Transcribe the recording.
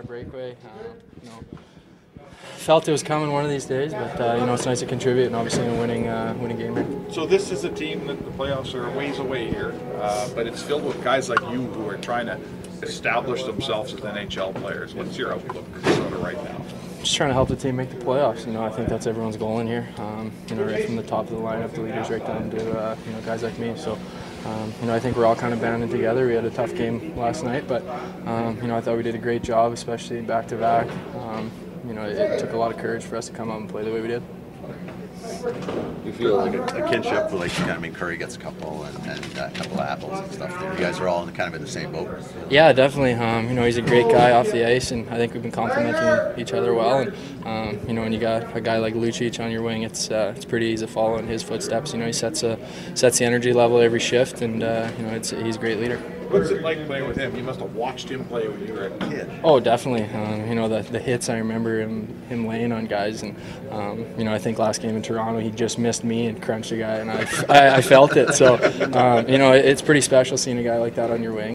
A breakaway. Uh, you know, felt it was coming one of these days, but uh, you know it's nice to contribute and obviously in a winning uh, winning game here. So this is a team that the playoffs are a ways away here, uh, but it's filled with guys like you who are trying to establish themselves as NHL players. What's your outlook sort of right now? Just trying to help the team make the playoffs. You know, I think that's everyone's goal in here. Um, you know, right from the top of the lineup, the leaders, right down to uh, you know guys like me. So. Um, you know, I think we're all kind of banding together. We had a tough game last night, but um, you know, I thought we did a great job, especially back to back. Um, You know, it, it took a lot of courage for us to come out and play the way we did. You feel like a, a kinship, of, I mean, Curry gets a couple and, and uh, a couple of apples and stuff. There, you guys are all in, kind of in the same boat. Yeah, definitely. Um, you know, he's a great guy off the ice, and I think we've been complimenting each other well. And um, you know, when you got a guy like Lucic on your wing, it's uh, it's pretty easy to follow in his footsteps. You know, he sets a sets the energy level every shift, and uh, you know, it's, he's a great leader. What's it like playing with him? You must have watched him play when you were a kid. Oh, definitely. Um, you know, the, the hits I remember him, him laying on guys, and um, you know, I think last game in Toronto he just missed me and crunched a guy, and I, I, I felt it. So, um, you know, it's pretty special seeing a guy like that on your wing.